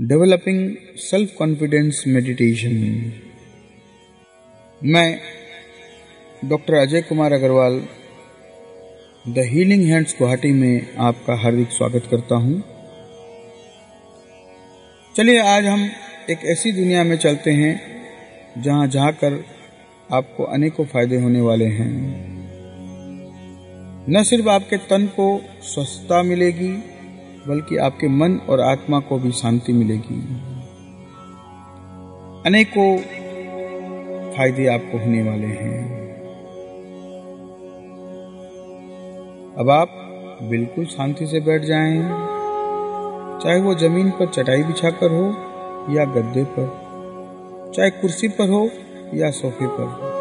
Developing self confidence meditation मैं doctor Ajay Kumar Agarwal the healing hands Guwahati में आपका हार्दिक स्वागत करता हूँ। चलिए, आज हम एक ऐसी दुनिया में चलते हैं जहाँ जाकर आपको अनेकों फ़ायदे होने वाले हैं न सिर्फ़ आपके तन को स्वस्थता मिलेगी बल्कि आपके मन और आत्मा को भी शांति मिलेगी। अनेकों फ़ायदे आपको होने वाले हैं। अब आप बिल्कुल शांति से बैठ जाएँ, चाहे वो ज़मीन पर चटाई बिछाकर हो या गद्दे पर चाहे कुर्सी पर हो या सोफे पर। हो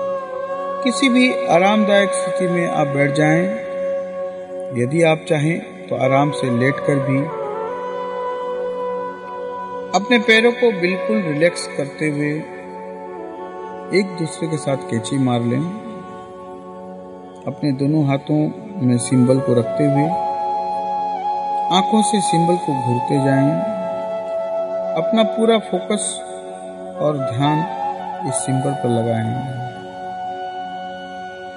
किसी भी आरामदायक स्थिति में आप बैठ जाएँ, यदि आप चाहें तो आराम से लेटकर भी अपने पैरों को बिल्कुल रिलैक्स करते हुए एक दूसरे के साथ कैची मार लें। अपने दोनों हाथों में सिंबल को रखते हुए आँखों से सिंबल को घूरते जाएँ। अपना पूरा फोकस और ध्यान इस सिंबल पर लगाएँ।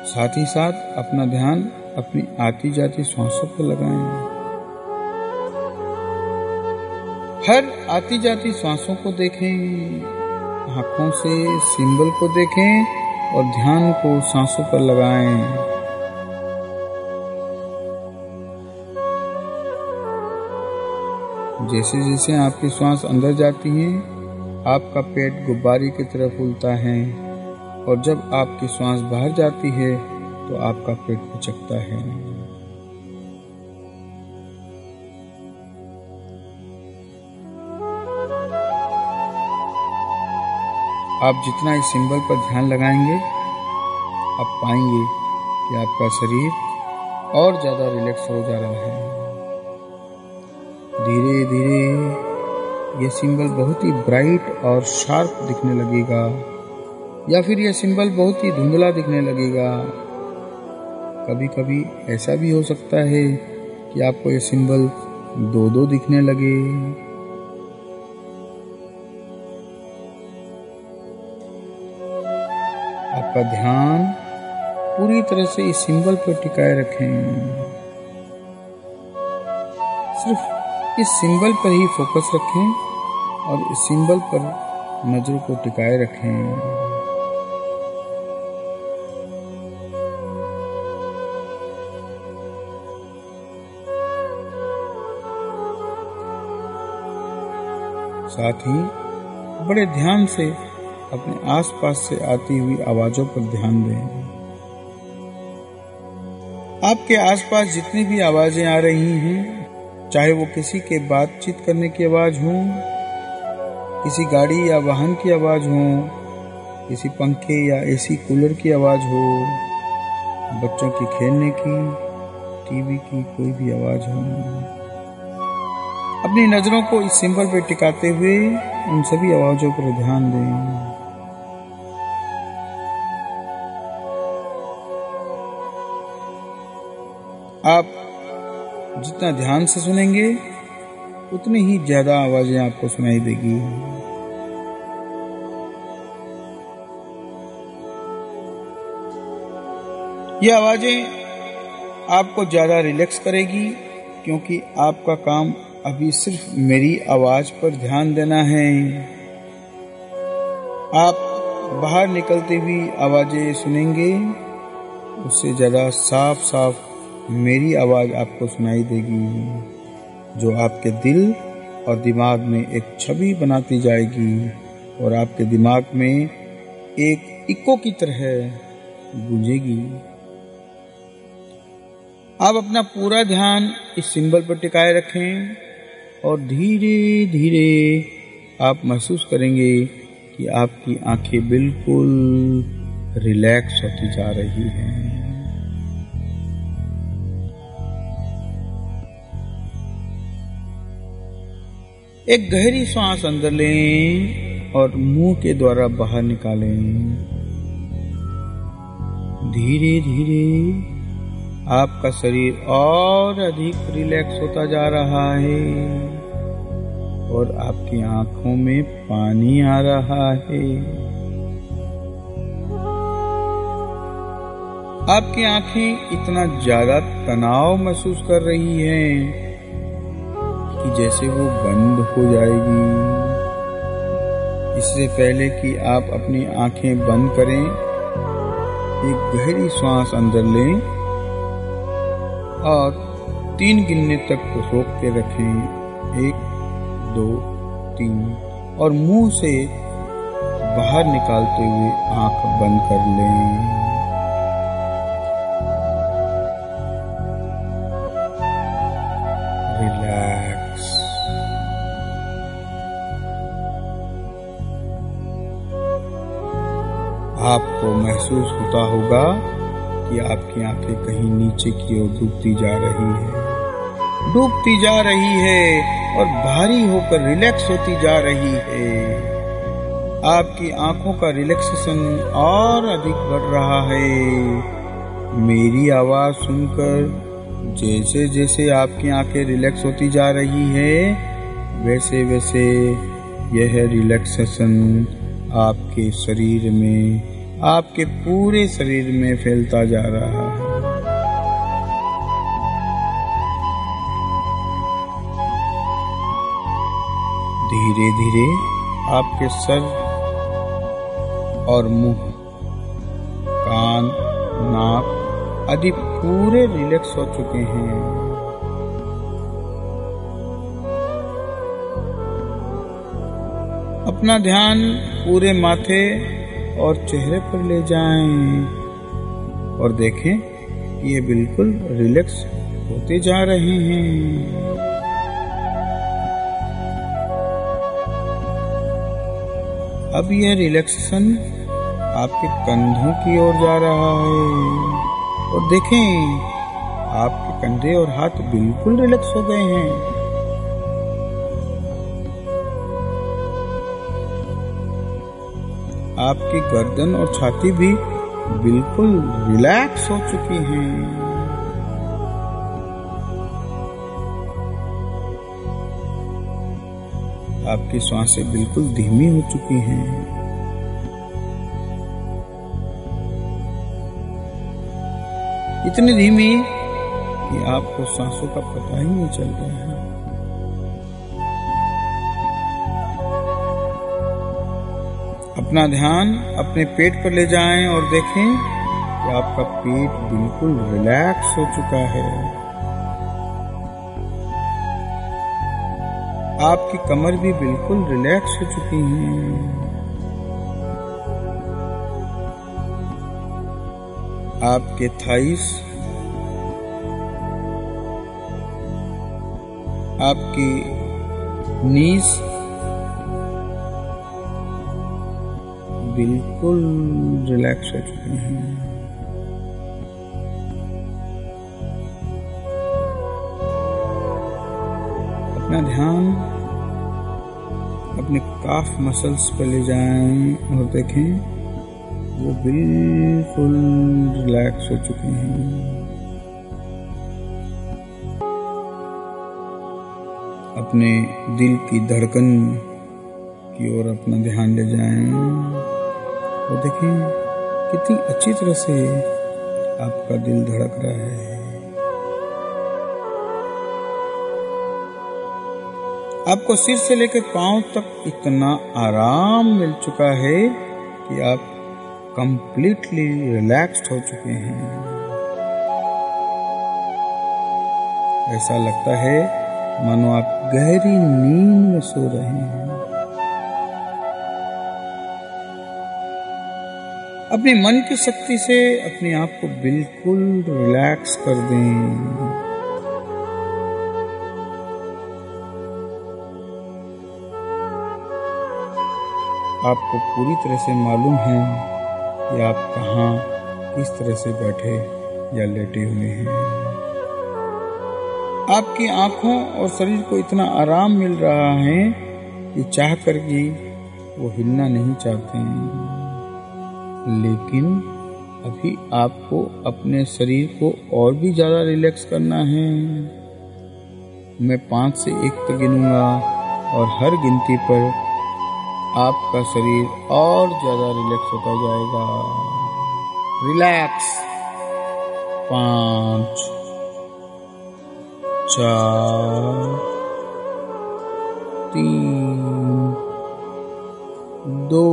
साथ ही साथ अपना ध्यान अपनी आती जाती श्वासों पर लगाएँ। हर आती जाती श्वासों को देखें, आँखों से सिंबल को देखें और ध्यान को सांसों पर लगाएँ। जैसे जैसे आपकी श्वास अंदर जाती है, आपका पेट गुब्बारे की तरह फूलता है और जब आपकी श्वास बाहर जाती है तो आपका पेट पिचकता है। आप जितना इस सिंबल पर ध्यान लगाएँगे, आप पाएँगे कि आपका शरीर और ज़्यादा रिलैक्स हो जा रहा है। धीरे धीरे ये सिंबल बहुत ही ब्राइट और शार्प दिखने लगेगा, या फिर यह सिंबल बहुत ही धुंधला दिखने लगेगा। कभी कभी ऐसा भी हो सकता है कि आपको यह सिंबल दो दो दिखने लगे। आपका ध्यान पूरी तरह से इस सिंबल पर टिकाए रखें। सिर्फ़ इस सिंबल पर ही फोकस रखें और इस सिंबल पर नज़रों को टिकाए रखें। साथ ही बड़े ध्यान से अपने आसपास से आती हुई आवाजों पर ध्यान दें। आपके आसपास जितनी भी आवाज़ें आ रही हैं, चाहे वो किसी के बातचीत करने की आवाज़ हो, किसी गाड़ी या वाहन की आवाज़ हो, किसी पंखे या एसी कूलर की आवाज़ हो, बच्चों की खेलने की, टीवी की कोई भी आवाज़ हो। अपनी नज़रों को इस सिंबल पर टिकाते हुए उन सभी आवाजों पर ध्यान दें। आप जितना ध्यान से सुनेंगे, उतनी ही ज़्यादा आवाज़ें आपको सुनाई देगी। ये आवाज़ें आपको ज़्यादा रिलैक्स करेगी, क्योंकि आपका काम अभी सिर्फ़ मेरी आवाज़ पर ध्यान देना है। आप बाहर निकलती हुई आवाज़ें सुनेंगे, उससे ज़्यादा साफ़ साफ़ मेरी आवाज़ आपको सुनाई देगी, जो आपके दिल और दिमाग में एक छवि बनाती जाएगी और आपके दिमाग में एक इको की तरह गूंजेगी। आप अपना पूरा ध्यान इस सिंबल पर टिकाए रखें और धीरे धीरे आप महसूस करेंगे कि आपकी आँखें बिल्कुल रिलैक्स होती जा रही हैं। एक गहरी सांस अंदर लें और मुँह के द्वारा बाहर निकालें। धीरे धीरे आपका शरीर और अधिक रिलैक्स होता जा रहा है और आपकी आँखों में पानी आ रहा है। आपकी आँखें इतना ज़्यादा तनाव महसूस कर रही हैं जैसे वो बंद हो जाएगी। इससे पहले कि आप अपनी आँखें बंद करें, एक गहरी सांस अंदर लें और तीन गिनने तक रोक के रखें। एक, दो, तीन और मुँह से बाहर निकालते हुए आँख बंद कर लें। आपको महसूस होता होगा कि आपकी आँखें कहीं नीचे की ओर डूबती जा रही है। डूबती जा रही है और भारी होकर रिलैक्स होती जा रही है। आपकी आँखों का रिलैक्सेशन और अधिक बढ़ रहा है। मेरी आवाज़ सुनकर जैसे जैसे आपकी आँखें रिलैक्स होती जा रही है, वैसे वैसे यह रिलैक्सेशन आपके शरीर में आपके पूरे शरीर में फैलता जा रहा है। धीरे धीरे आपके सर और मुँह, कान, नाक आदि पूरे रिलैक्स हो चुके हैं। अपना ध्यान पूरे माथे और चेहरे पर ले जाएँ। और देखें कि ये बिल्कुल रिलैक्स होते जा रहे हैं। अब यह रिलैक्सेशन आपके कंधों की ओर जा रहा है। और देखें, आपके कंधे और हाथ बिल्कुल रिलैक्स हो गए हैं। आपकी गर्दन और छाती भी बिल्कुल रिलैक्स हो चुकी हैं। आपकी साँसें बिल्कुल धीमी हो चुकी हैं। इतनी धीमी कि आपको सांसों का पता ही नहीं चल रहा है। अपना ध्यान अपने पेट पर ले जाएँ और देखें कि आपका पेट बिल्कुल रिलैक्स हो चुका है। आपकी कमर भी बिल्कुल रिलैक्स हो चुकी है। आपके थाइस आपकी नीस बिल्कुल रिलैक्स हो। चुके हैं अपना ध्यान अपने काफ मसल्स पर ले जाएँ और देखें, वो बिल्कुल रिलैक्स हो चुके हैं। अपने दिल की धड़कन की ओर अपना ध्यान ले जाएँ। और देखें कितनी अच्छी तरह से आपका दिल धड़क रहा है। आपको सिर से लेकर पाँव तक इतना आराम मिल चुका है कि आप कंप्लीटली रिलैक्स्ड हो चुके हैं। ऐसा लगता है, मानो आप गहरी नींद में सो रहे हैं। अपने मन की शक्ति से अपने आप को बिल्कुल रिलैक्स कर दें। आपको पूरी तरह से मालूम है कि आप कहाँ, किस तरह से बैठे या लेटे हुए हैं। आपकी आँखों और शरीर को इतना आराम मिल रहा है कि चाह कर भी वो हिलना नहीं चाहते। हैं लेकिन अभी आपको अपने शरीर को और भी ज़्यादा रिलैक्स करना है। मैं पाँच से एक तक गिनूँगा और हर गिनती पर आपका शरीर और ज़्यादा रिलैक्स होता जाएगा। रिलैक्स पाँच, चार, तीन, दो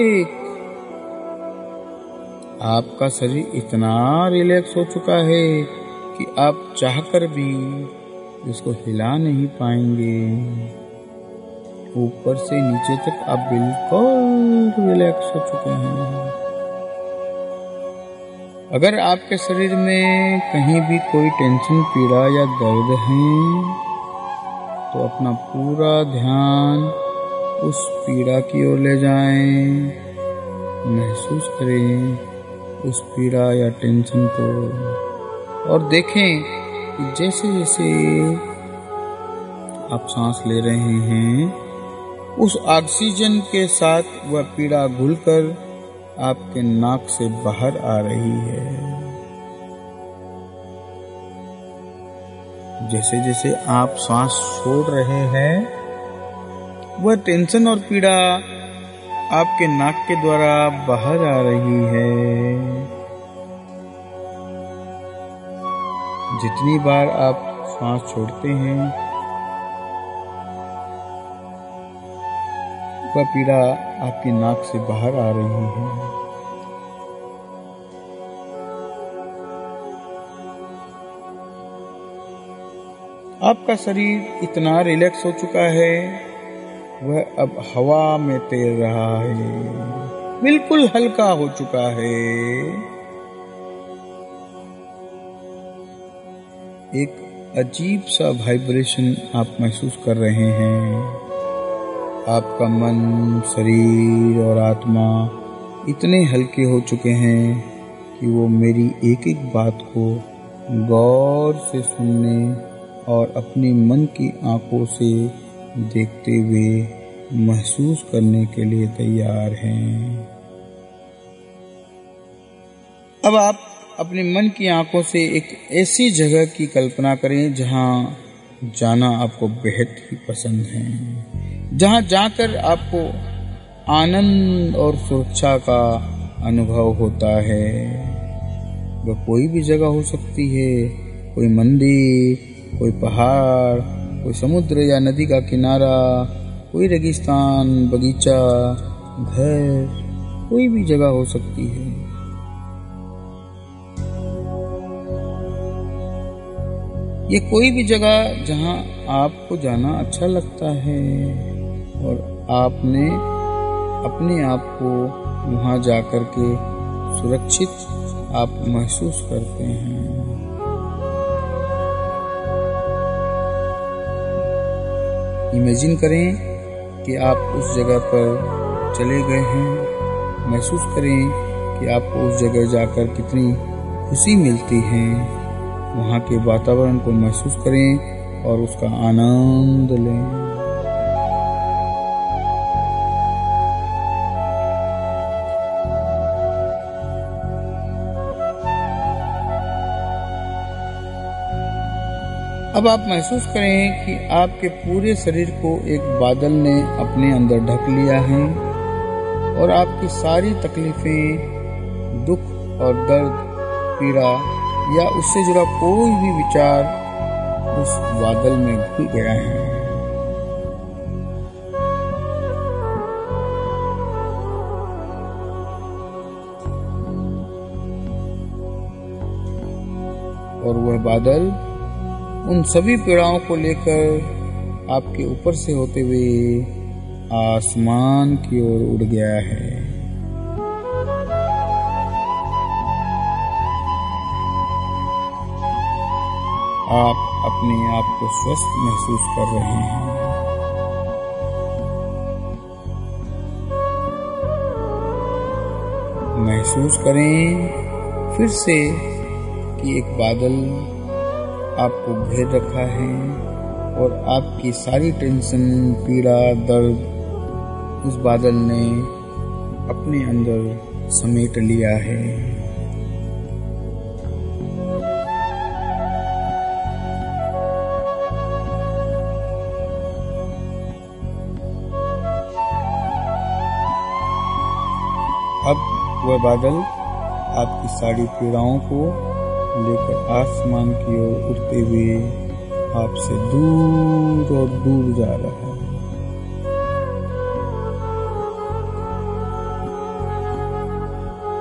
एक। आपका शरीर इतना रिलैक्स हो चुका है कि आप चाहकर भी इसको हिला नहीं पाएँगे। ऊपर से नीचे तक आप बिल्कुल रिलैक्स हो चुके हैं। अगर आपके शरीर में कहीं भी कोई टेंशन पीड़ा या दर्द है तो अपना पूरा ध्यान उस पीड़ा की ओर ले जाएँ, महसूस करें उस पीड़ा या टेंशन को। और देखें कि जैसे जैसे आप सांस ले रहे हैं, उस ऑक्सीजन के साथ वह पीड़ा घुलकर आपके नाक से बाहर आ रही है। जैसे जैसे आप सांस छोड़ रहे हैं वह टेंशन और पीड़ा आपके नाक के द्वारा बाहर आ रही है। जितनी बार आप सांस छोड़ते हैं, वह पीड़ा आपकी नाक से बाहर आ रही है। आपका शरीर इतना रिलैक्स हो चुका है वह अब हवा में तैर रहा है। बिल्कुल हल्का हो चुका है। एक अजीब सा वाइब्रेशन आप महसूस कर रहे हैं। आपका मन, शरीर और आत्मा इतने हल्के हो चुके हैं कि वो मेरी एक एक बात को गौर से सुनने और अपने मन की आँखों से देखते हुए महसूस करने के लिए तैयार हैं। अब आप अपने मन की आँखों से एक ऐसी जगह की कल्पना करें जहाँ जाना आपको बेहद ही पसंद है। जहाँ जाकर आपको आनंद और सुरक्षा का अनुभव होता है। वह कोई भी जगह हो सकती है, कोई मंदिर, कोई पहाड़ कोई समुद्र या नदी का किनारा, कोई रेगिस्तान, बगीचा, घर, कोई भी जगह हो सकती है। ये कोई भी जगह जहाँ आपको जाना अच्छा लगता है और आपने अपने आप को वहाँ जाकर के सुरक्षित आप महसूस करते हैं। इमेजिन करें कि आप उस जगह पर चले गए हैं। महसूस करें कि आपको उस जगह जाकर कितनी खुशी मिलती है। वहाँ के वातावरण को महसूस करें और उसका आनंद लें। अब आप महसूस करें कि आपके पूरे शरीर को एक बादल ने अपने अंदर ढक लिया है और आपकी सारी तकलीफें, दुख और दर्द, पीड़ा या उससे जुड़ा कोई भी विचार उस बादल में घुल गया है। और वह बादल उन सभी पीड़ाओं को लेकर आपके ऊपर से होते हुए आसमान की ओर उड़ गया है। आप अपने आप को स्वस्थ महसूस कर रहे हैं। महसूस करें फिर से कि एक बादल आपको घेर रखा है और आपकी सारी टेंशन, पीड़ा, दर्द उस बादल ने अपने अंदर समेट लिया है। अब वह बादल आपकी सारी पीड़ाओं को लेकर आसमान की ओर उड़ते हुए आपसे दूर और दूर जा रहा है।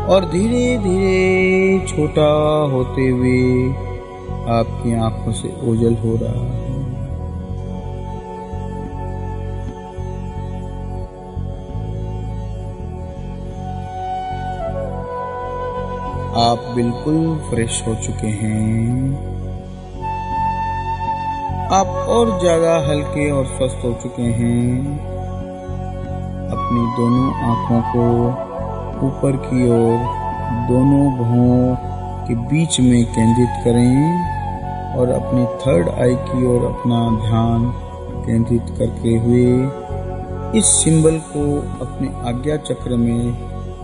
और धीरे धीरे छोटा होते हुए आपकी आँखों से ओझल हो रहा है। आप बिल्कुल फ्रेश हो चुके हैं। आप और ज़्यादा हल्के और स्वस्थ हो चुके हैं। अपनी दोनों आँखों को ऊपर की ओर, दोनों भुवों के बीच में केंद्रित करें और अपनी थर्ड आई की ओर अपना ध्यान केंद्रित करते हुए इस सिंबल को अपने आज्ञा चक्र में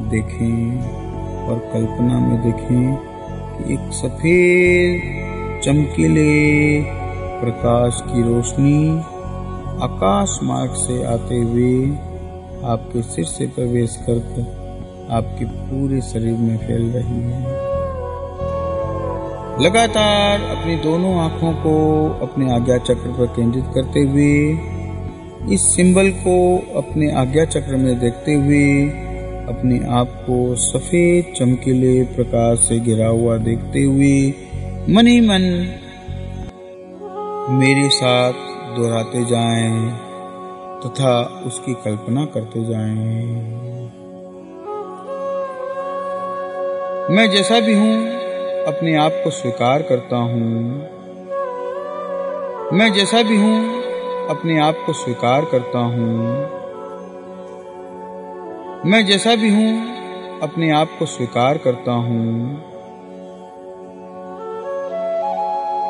देखें। और कल्पना में देखें कि एक सफ़ेद, चमकीले प्रकाश की रोशनी आकाश मार्ग से आते हुए आपके सिर से प्रवेश कर आपके पूरे शरीर में फैल रही है। लगातार अपनी दोनों आँखों को अपने आज्ञा चक्र पर केंद्रित करते हुए, इस सिंबल को अपने आज्ञा चक्र में देखते हुए अपने आप को सफ़ेद, चमकीले प्रकाश से घिरा हुआ देखते हुए मन ही मन, मेरे साथ दोहराते जाएँ तथा उसकी कल्पना करते जाएँ। मैं जैसा भी हूँ, अपने आप को स्वीकार करता हूँ मैं जैसा भी हूँ, अपने आप को स्वीकार करता हूँ मैं जैसा भी हूँ, अपने आप को स्वीकार करता हूँ।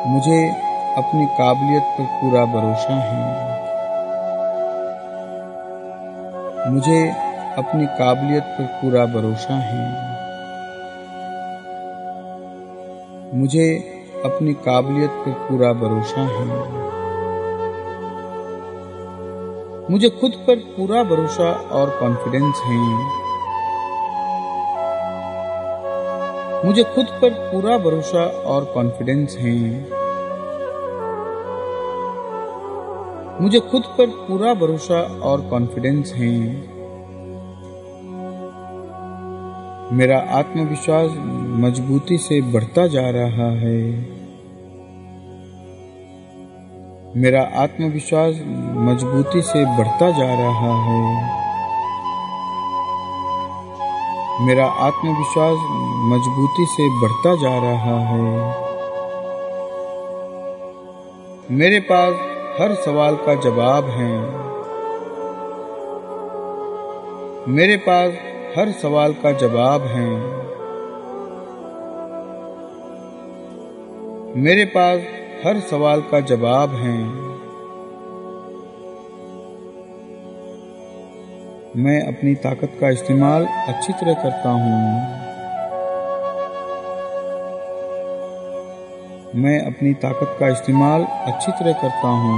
मुझे अपनी काबिलियत पर पूरा भरोसा है। मुझे अपनी काबिलियत पर पूरा भरोसा है। मुझे अपनी काबिलियत पर पूरा भरोसा है। मुझे खुद पर पूरा भरोसा और कॉन्फिडेंस है। मुझे खुद पर पूरा भरोसा और कॉन्फिडेंस है। मुझे खुद पर पूरा भरोसा और कॉन्फिडेंस है। मेरा आत्मविश्वास मजबूती से बढ़ता जा रहा है। मेरा आत्मविश्वास मजबूती से बढ़ता जा रहा है। मेरा आत्मविश्वास मजबूती से बढ़ता जा रहा है। मेरे पास हर सवाल का जवाब है। मेरे पास हर सवाल का जवाब है। मेरे पास हर सवाल का जवाब है। मैं अपनी ताकत का इस्तेमाल अच्छी तरह करता हूँ। मैं अपनी ताकत का इस्तेमाल अच्छी तरह करता हूँ।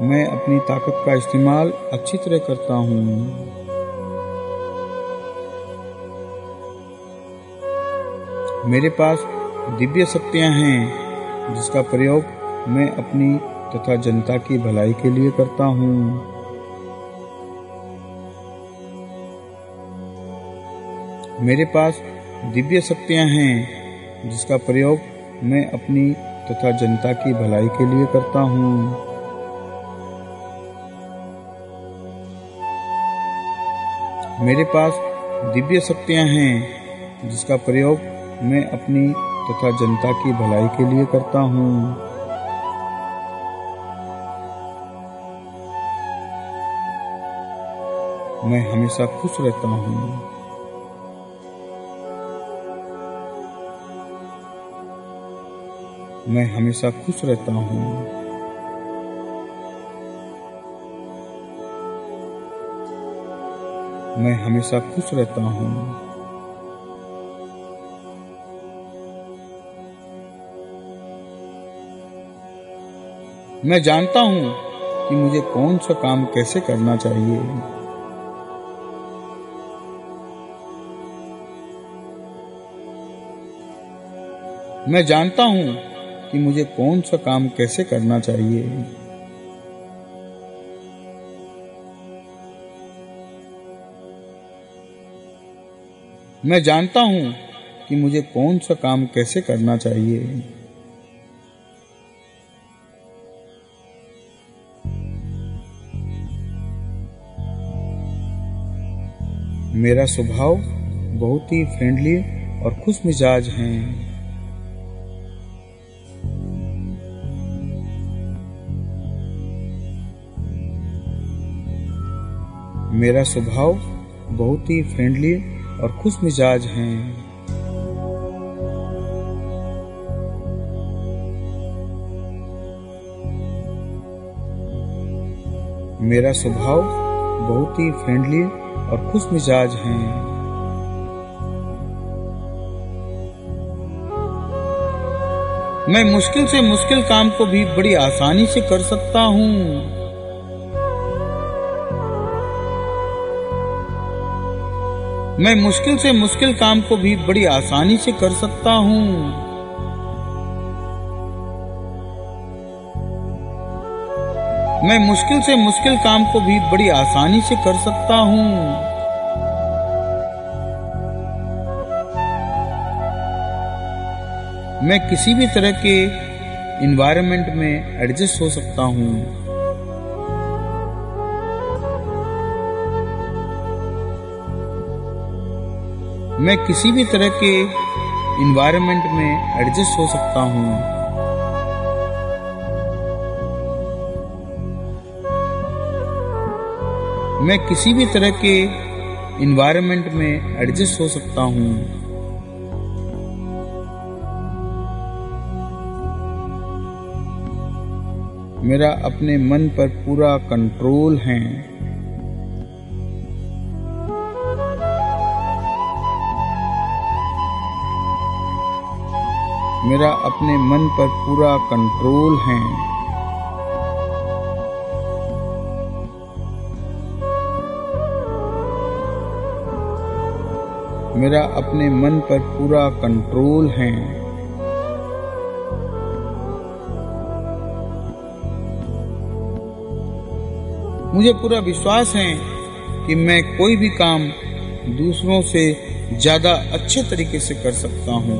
मैं अपनी ताकत का इस्तेमाल अच्छी तरह करता हूँ। मेरे पास दिव्य शक्तियाँ हैं, जिसका प्रयोग मैं अपनी तथा जनता की भलाई के लिए करता हूँ। मेरे पास दिव्य शक्तियाँ हैं, जिसका प्रयोग मैं अपनी तथा जनता की भलाई के लिए करता हूँ। मेरे पास दिव्य शक्तियाँ हैं, जिसका प्रयोग मैं अपनी तथा जनता की भलाई के लिए करता हूँ। मैं हमेशा खुश रहता हूँ। मैं हमेशा खुश रहता हूँ। मैं हमेशा खुश रहता हूँ। मैं जानता हूँ कि मुझे कौन सा काम कैसे करना चाहिए। मैं जानता हूँ कि मुझे कौन सा काम कैसे करना चाहिए। मैं जानता हूँ कि मुझे कौन सा काम कैसे करना चाहिए। मेरा स्वभाव बहुत ही फ्रेंडली और खुश मिजाज है। मेरा स्वभाव बहुत ही फ्रेंडली और खुश मिजाज है। मेरा स्वभाव बहुत ही फ्रेंडली और खुश मिजाज हैं। मैं मुश्किल से मुश्किल काम को भी बड़ी आसानी से कर सकता हूँ। मैं मुश्किल से मुश्किल काम को भी बड़ी आसानी से कर सकता हूँ। मैं मुश्किल से मुश्किल काम को भी बड़ी आसानी से कर सकता हूँ। मैं किसी भी तरह के इन्वायरमेंट में एडजस्ट हो सकता हूँ। मैं किसी भी तरह के इन्वायरमेंट में एडजस्ट हो सकता हूँ। मैं किसी भी तरह के इन्वायरमेंट में एडजस्ट हो सकता हूँ। मेरा अपने मन पर पूरा कंट्रोल है। मेरा अपने मन पर पूरा कंट्रोल है। मेरा अपने मन पर पूरा कंट्रोल है। मुझे पूरा विश्वास है कि मैं कोई भी काम दूसरों से ज़्यादा अच्छे तरीके से कर सकता हूँ।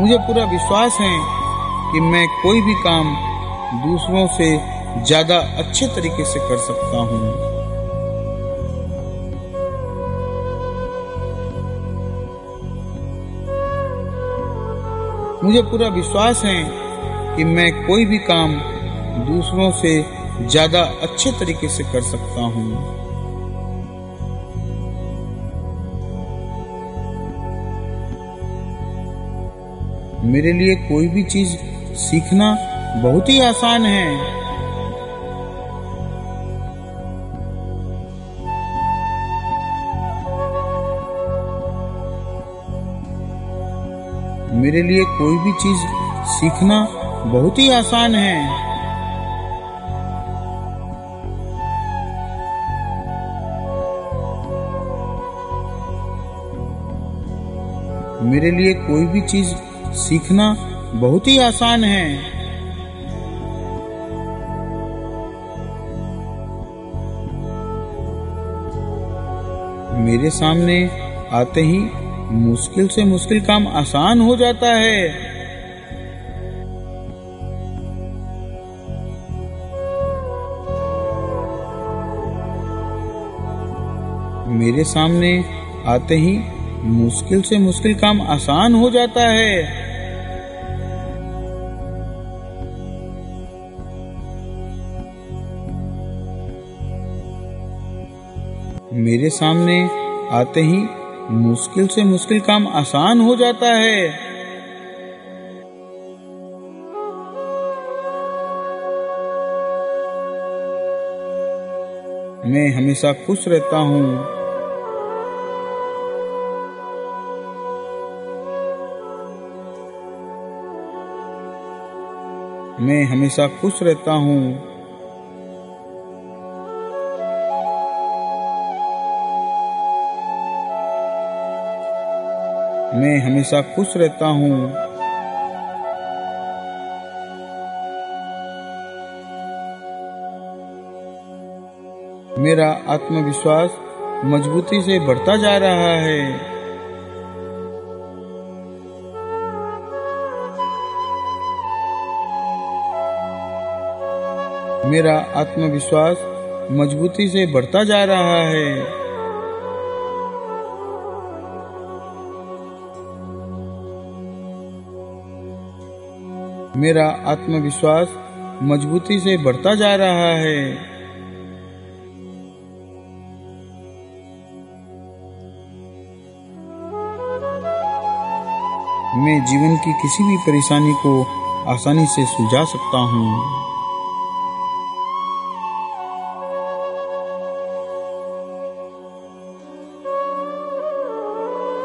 मुझे पूरा विश्वास है कि मैं कोई भी काम दूसरों से ज़्यादा अच्छे तरीके से कर सकता हूँ। मुझे पूरा विश्वास है कि मैं कोई भी काम दूसरों से ज़्यादा अच्छे तरीके से कर सकता हूँ। मेरे लिए कोई भी चीज़ सीखना बहुत ही आसान है। मेरे लिए कोई भी चीज़ सीखना बहुत ही आसान है। मेरे लिए कोई भी चीज़ सीखना बहुत ही आसान है। मेरे सामने आते ही मुश्किल से मुश्किल काम आसान हो जाता है। मेरे सामने आते ही मुश्किल से मुश्किल काम आसान हो जाता है। मेरे सामने आते ही मुश्किल से मुश्किल काम आसान हो जाता है। मैं हमेशा खुश रहता हूँ। मैं हमेशा खुश रहता हूँ। मैं हमेशा खुश रहता हूँ। मेरा आत्मविश्वास मजबूती से बढ़ता जा रहा है। मेरा आत्मविश्वास मजबूती से बढ़ता जा रहा है। मेरा आत्मविश्वास मजबूती से बढ़ता जा रहा है। मैं जीवन की किसी भी परेशानी को आसानी से सुलझा सकता हूँ।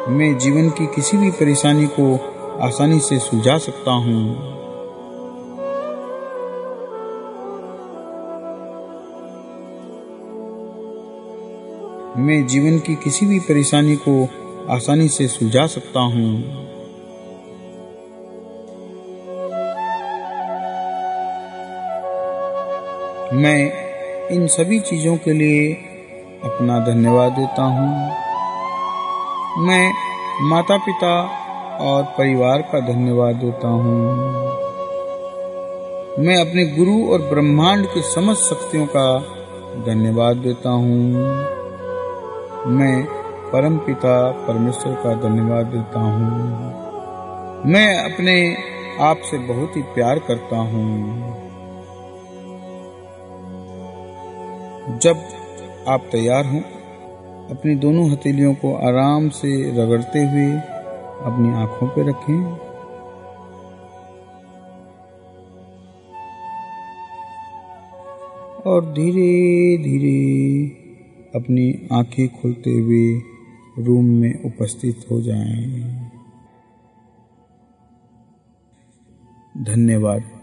मैं जीवन की किसी भी परेशानी को आसानी से सुलझा सकता हूँ। मैं जीवन की किसी भी परेशानी को आसानी से सुलझा सकता हूँ। मैं इन सभी चीज़ों के लिए अपना धन्यवाद देता हूँ। मैं माता पिता और परिवार का धन्यवाद देता हूँ। मैं अपने गुरु और ब्रह्मांड की समझ शक्तियों का धन्यवाद देता हूँ। मैं परम पिता परमेश्वर का धन्यवाद देता हूँ। मैं अपने आप से बहुत ही प्यार करता हूँ। जब आप तैयार हों, अपनी दोनों हथेलियों को आराम से रगड़ते हुए अपनी आँखों पर रखें। और धीरे धीरे अपनी आँखें खोलते हुए रूम में उपस्थित हो जाएँ। धन्यवाद